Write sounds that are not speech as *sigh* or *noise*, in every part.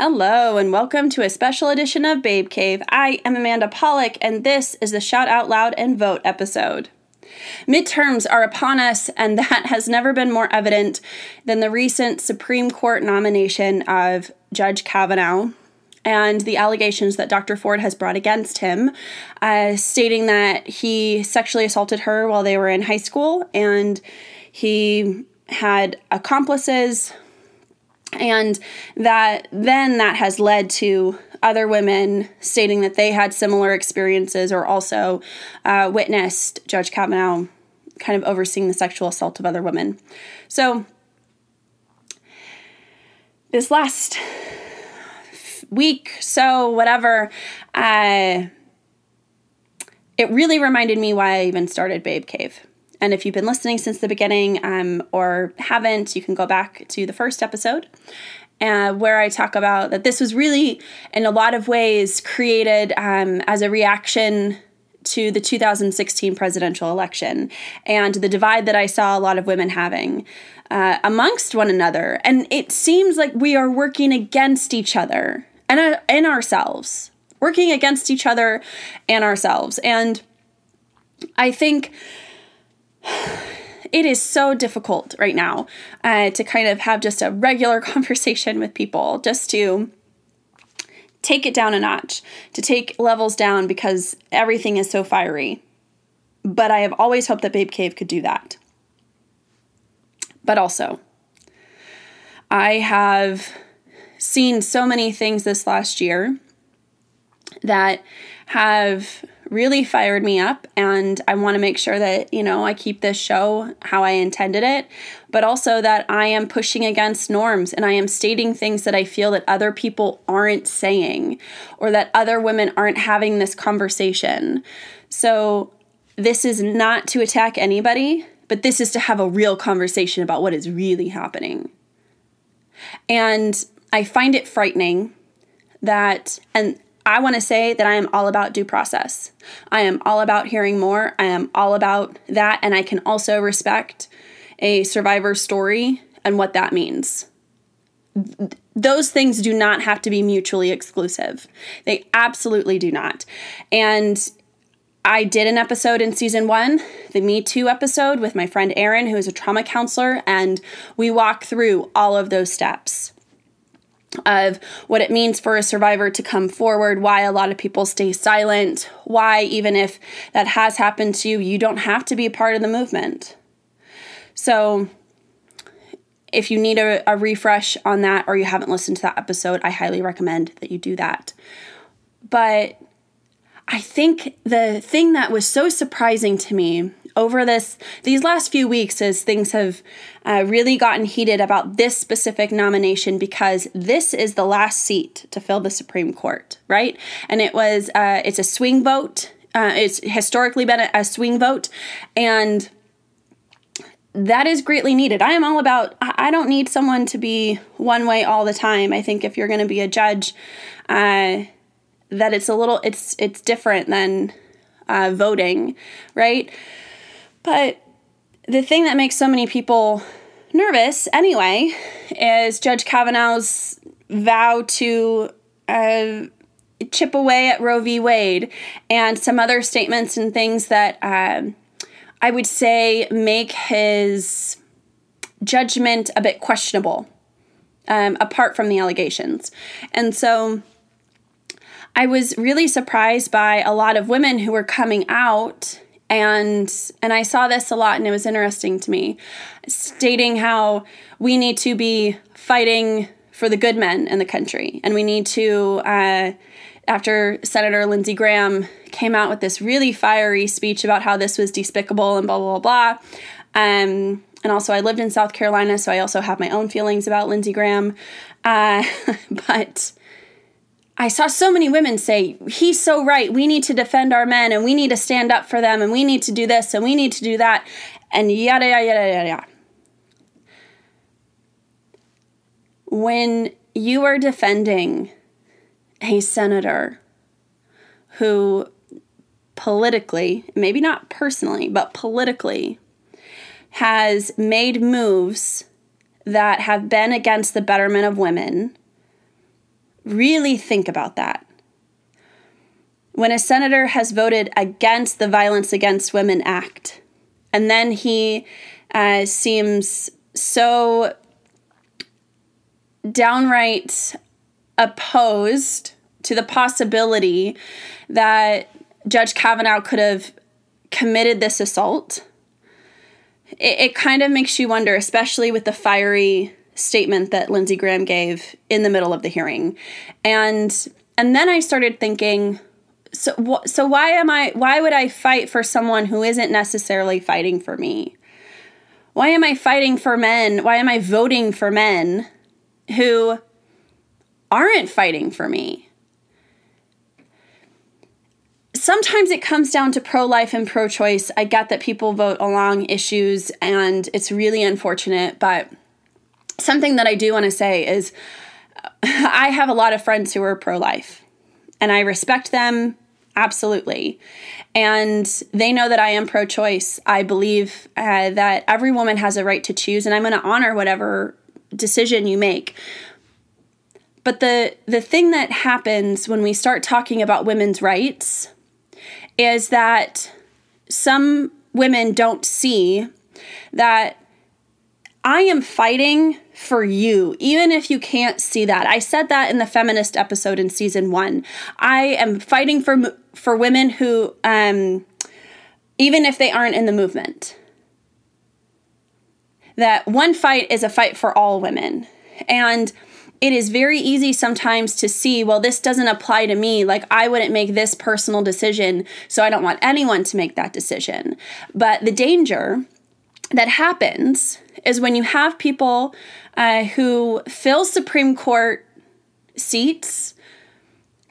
Hello, and welcome to a special edition of Babe Cave. I am Amanda Polick, and this is the Shout Out Loud and Vote episode. Midterms are upon us, and *laughs* that has never been more evident than the recent Supreme Court nomination of Judge Kavanaugh and the allegations that Dr. Ford has brought against him, uh, stating that he sexually assaulted her while they were in high school and he had accomplices and that then that has led to other women stating that they had similar experiences or also uh, witnessed Judge Kavanaugh kind of overseeing the sexual assault of other women. So, this last week, so whatever, uh, it really reminded me why I even started Babe Cave. And if you've been listening since the beginning um, or haven't, you can go back to the first episode uh, where I talk about that this was really, in a lot of ways, created um, as a reaction to the 2016 presidential election and the divide that I saw a lot of women having uh, amongst one another. And it seems like we are working against each other and, uh, and ourselves, working against each other and ourselves. And I think it is so difficult right now uh, to kind of have just a regular *laughs* conversation with people, just to take it down a notch, to take levels down because everything is so fiery. But I have always hoped that Babe Cave could do that. But also, I have seen so many things this last year that have really fired me up and I want to make sure that, you know, I keep this show how I intended it, but also that I am pushing against norms and I am stating things that I feel that other people aren't saying or that other women aren't having this conversation. So this is not to attack anybody, but this is to have a real conversation about what is really happening. And I find it frightening that and I want to say that I am all about due process. I am all about hearing more. I am all about that. And I can also respect a survivor story and what that means. Those things do not have to be mutually exclusive. They absolutely do not. And I did an episode in season one, the Me Too episode, with my friend Erin, who is a trauma counselor, and we walk through all of those steps of what it means for a survivor to come forward, why a lot of people stay silent, why, even if that has happened to you, you don't have to be a part of the movement. So, if you need a, a refresh on that or you haven't listened to that episode, I highly recommend that you do that. But I think the thing that was so surprising to me over this these last few weeks as things have uh, really gotten heated about this specific nomination because this is the last seat to fill the Supreme Court, right? And it was uh, it's a swing vote. Uh, it's historically been a, a swing vote, and that is greatly needed. I am all about, I don't need someone to be one way all the time. I think if you're going to be a judge, uh, that it's a little, it's, it's different than uh, voting, right? But the thing that makes so many people nervous, anyway, is Judge Kavanaugh's vow to uh, chip away at Roe v. Wade and some other statements and things that um, I would say make his judgment a bit questionable, um, apart from the allegations. And so I was really surprised by a lot of women who were coming out and and I saw this a lot and it was interesting to me stating how we need to be fighting for the good men in the country and we need to uh, after Senator Lindsey Graham came out with this really fiery speech about how this was despicable and blah blah blah, blah. Um, and also I lived in South Carolina so I also have my own feelings about Lindsey Graham uh, *laughs* but I saw so many women say, he's so right. We need to defend our men and we need to stand up for them and we need to do this and we need to do that and yada, yada, yada, yada. When you are defending a senator who politically, maybe not personally, but politically, has made moves that have been against the betterment of women Really think about that. When a senator has voted against the Violence Against Women Act, and then he uh, seems so downright opposed to the possibility that Judge Kavanaugh could have committed this assault, it, it kind of makes you wonder, especially with the fiery statement that Lindsey Graham gave in the middle of the hearing. And and then I started thinking so so why am I why would I fight for someone who isn't necessarily fighting for me? Why am I fighting for men? Why am I voting for men who aren't fighting for me? Sometimes it comes down to pro life and pro choice. I get that people vote along issues and it's really unfortunate, but something that I do want to say is *laughs* I have a lot of friends who are pro life and I respect them absolutely. And they know that I am pro choice. I believe uh, that every woman has a right to choose, and I'm going to honor whatever decision you make. But the, the thing that happens when we start talking about women's rights is that some women don't see that I am fighting for you, even if you can't see that. I said that in the feminist episode in season one. I am fighting for for women who, um, even if they aren't in the movement, that one fight is a fight for all women, and it is very easy sometimes to see, well, this doesn't apply to me. Like, I wouldn't make this personal decision, so I don't want anyone to make that decision. But the danger that happens is when you have people uh, who fill Supreme Court seats,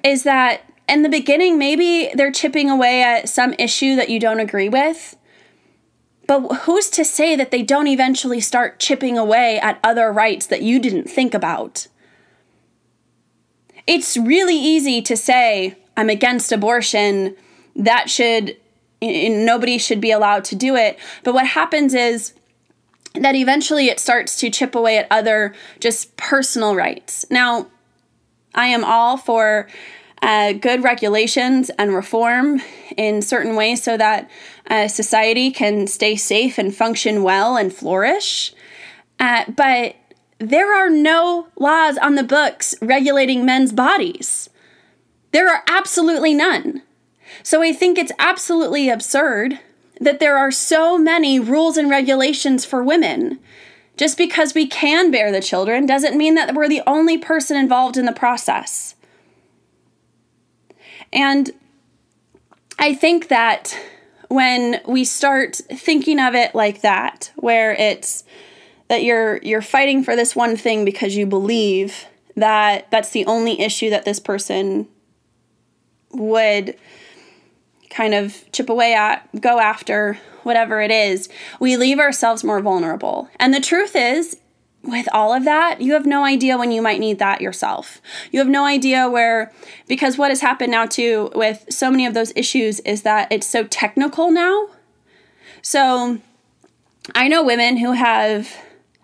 is that in the beginning, maybe they're chipping away at some issue that you don't agree with. But who's to say that they don't eventually start chipping away at other rights that you didn't think about? It's really easy to say, I'm against abortion. That should, nobody should be allowed to do it. But what happens is, that eventually it starts to chip away at other just personal rights. Now, I am all for uh, good regulations and reform in certain ways so that uh, society can stay safe and function well and flourish. Uh, but there are no laws on the books regulating men's bodies. There are absolutely none. So I think it's absolutely absurd that there are so many rules and regulations for women. Just because we can bear the children doesn't mean that we're the only person involved in the process. And I think that when we start thinking of it like that, where it's that you're you're fighting for this one thing because you believe that that's the only issue that this person would kind of chip away at, go after, whatever it is, we leave ourselves more vulnerable. And the truth is, with all of that, you have no idea when you might need that yourself. You have no idea where, because what has happened now too with so many of those issues is that it's so technical now. So I know women who have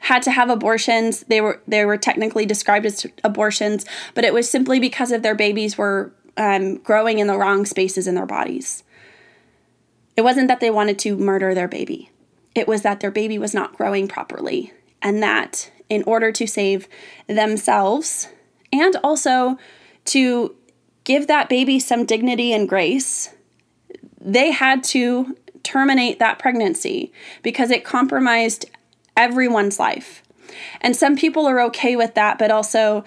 had to have abortions. They were they were technically described as abortions, but it was simply because of their babies were um, growing in the wrong spaces in their bodies. It wasn't that they wanted to murder their baby, it was that their baby was not growing properly, and that in order to save themselves and also to give that baby some dignity and grace, they had to terminate that pregnancy because it compromised everyone's life. And some people are okay with that, but also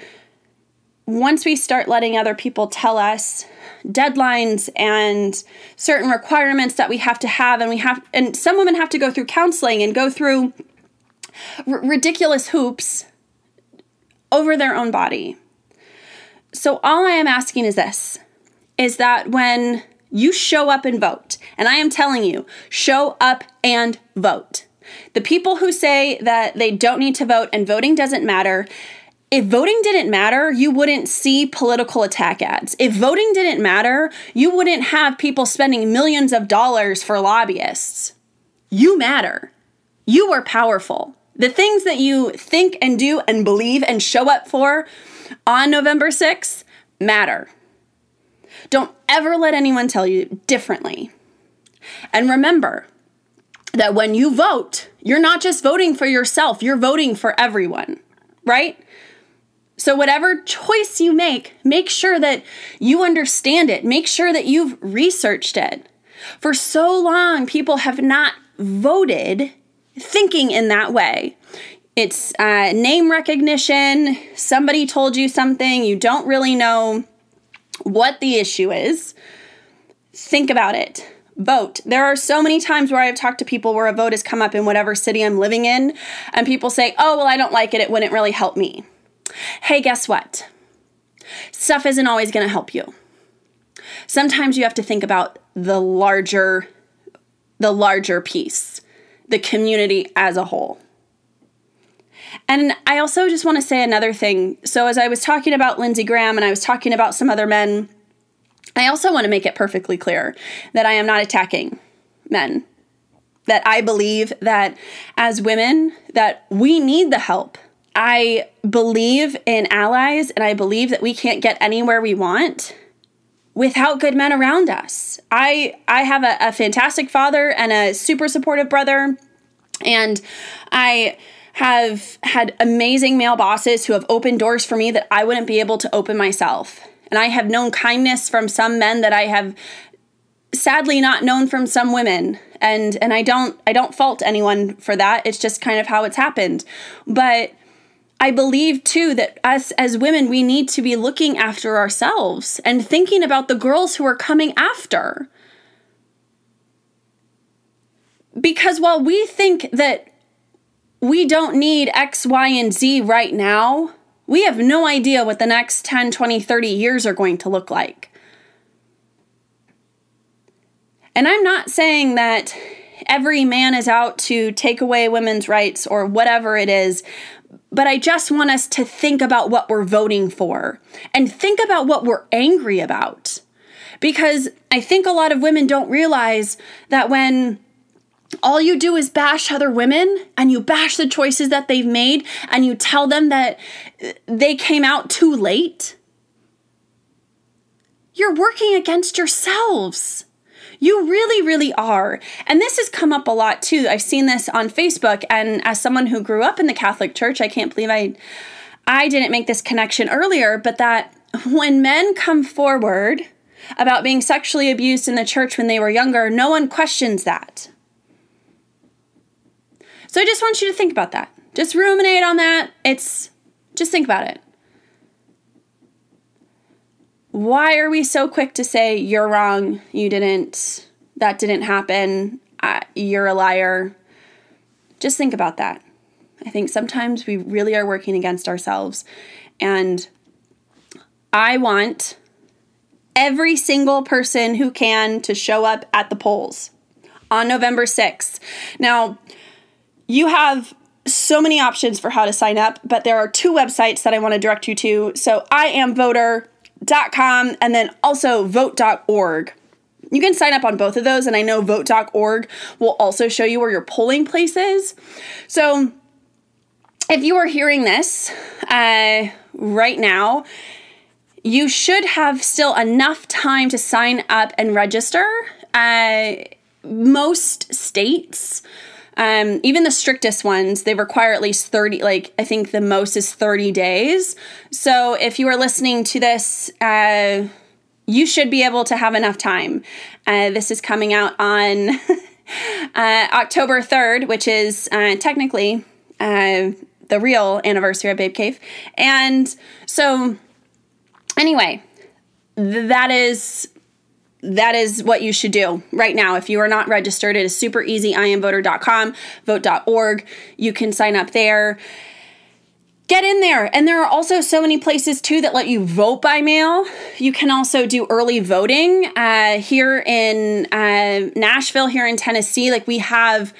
once we start letting other people tell us deadlines and certain requirements that we have to have and we have and some women have to go through counseling and go through r- ridiculous hoops over their own body. So all i am asking is this is that when you show up and vote and i am telling you show up and vote. The people who say that they don't need to vote and voting doesn't matter if voting didn't matter, you wouldn't see political attack ads. If voting didn't matter, you wouldn't have people spending millions of dollars for lobbyists. You matter. You are powerful. The things that you think and do and believe and show up for on November 6th matter. Don't ever let anyone tell you differently. And remember that when you vote, you're not just voting for yourself, you're voting for everyone, right? So, whatever choice you make, make sure that you understand it. Make sure that you've researched it. For so long, people have not voted thinking in that way. It's uh, name recognition. Somebody told you something, you don't really know what the issue is. Think about it. Vote. There are so many times where I've talked to people where a vote has come up in whatever city I'm living in, and people say, oh, well, I don't like it. It wouldn't really help me. Hey, guess what? Stuff isn't always going to help you. Sometimes you have to think about the larger the larger piece, the community as a whole. And I also just want to say another thing. So, as I was talking about Lindsey Graham and I was talking about some other men, I also want to make it perfectly clear that I am not attacking men. That I believe that as women that we need the help I believe in allies and I believe that we can't get anywhere we want without good men around us. I I have a, a fantastic father and a super supportive brother and I have had amazing male bosses who have opened doors for me that I wouldn't be able to open myself. And I have known kindness from some men that I have sadly not known from some women. And and I don't I don't fault anyone for that. It's just kind of how it's happened. But I believe too that us as women, we need to be looking after ourselves and thinking about the girls who are coming after. Because while we think that we don't need X, Y, and Z right now, we have no idea what the next 10, 20, 30 years are going to look like. And I'm not saying that every man is out to take away women's rights or whatever it is. But I just want us to think about what we're voting for and think about what we're angry about. Because I think a lot of women don't realize that when all you do is bash other women and you bash the choices that they've made and you tell them that they came out too late, you're working against yourselves. You really, really are. And this has come up a lot too. I've seen this on Facebook. And as someone who grew up in the Catholic Church, I can't believe I I didn't make this connection earlier, but that when men come forward about being sexually abused in the church when they were younger, no one questions that. So I just want you to think about that. Just ruminate on that. It's just think about it. Why are we so quick to say you're wrong, you didn't, that didn't happen, uh, you're a liar? Just think about that. I think sometimes we really are working against ourselves. And I want every single person who can to show up at the polls on November 6th. Now, you have so many options for how to sign up, but there are two websites that I want to direct you to. So I am voter vote.com and then also vote.org. You can sign up on both of those, and I know vote.org will also show you where your polling place is. So if you are hearing this uh, right now, you should have still enough time to sign up and register. Uh, most states um, even the strictest ones, they require at least 30, like, I think the most is 30 days. So if you are listening to this, uh, you should be able to have enough time. Uh, this is coming out on *laughs* uh, October 3rd, which is uh, technically uh, the real anniversary of Babe Cave. And so, anyway, th- that is that is what you should do right now. If you are not registered, it is super easy. iamvoter.com, vote.org. You can sign up there. Get in there. And there are also so many places too that let you vote by mail. You can also do early voting. Uh, here in uh, Nashville, here in Tennessee, like we have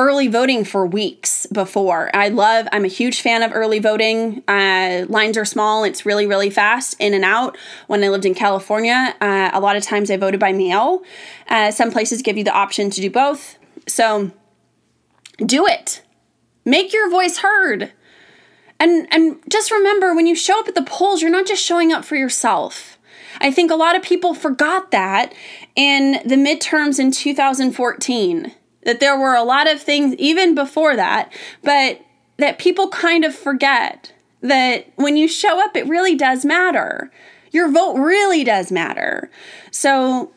early voting for weeks before. I love, I'm a huge fan of early voting. Uh, lines are small, it's really, really fast in and out. When I lived in California, uh, a lot of times I voted by mail. Uh, some places give you the option to do both. So do it, make your voice heard. And and just remember when you show up at the polls, you're not just showing up for yourself. I think a lot of people forgot that in the midterms in 2014 that there were a lot of things even before that, but that people kind of forget that when you show up, it really does matter. Your vote really does matter. So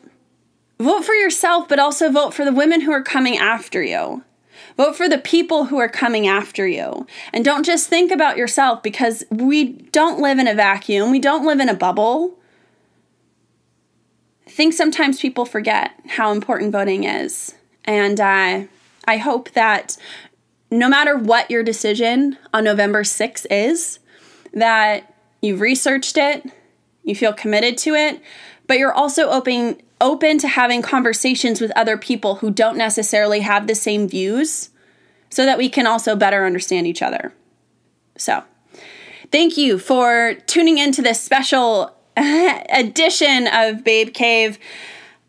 vote for yourself, but also vote for the women who are coming after you. Vote for the people who are coming after you. And don't just think about yourself because we don't live in a vacuum, we don't live in a bubble. I think sometimes people forget how important voting is. And uh, I hope that no matter what your decision on November 6th is, that you've researched it, you feel committed to it, but you're also open open to having conversations with other people who don't necessarily have the same views so that we can also better understand each other. So, thank you for tuning into this special *laughs* edition of Babe Cave.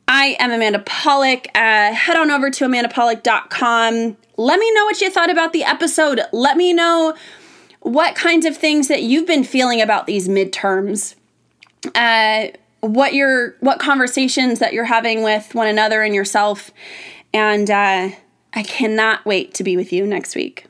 I am Amanda Polick. Uh, head on over to amandapolick.com. Let me know what you thought about the episode. Let me know what kinds of things that you've been feeling about these midterms. Uh, what your what conversations that you're having with one another and yourself and uh, i cannot wait to be with you next week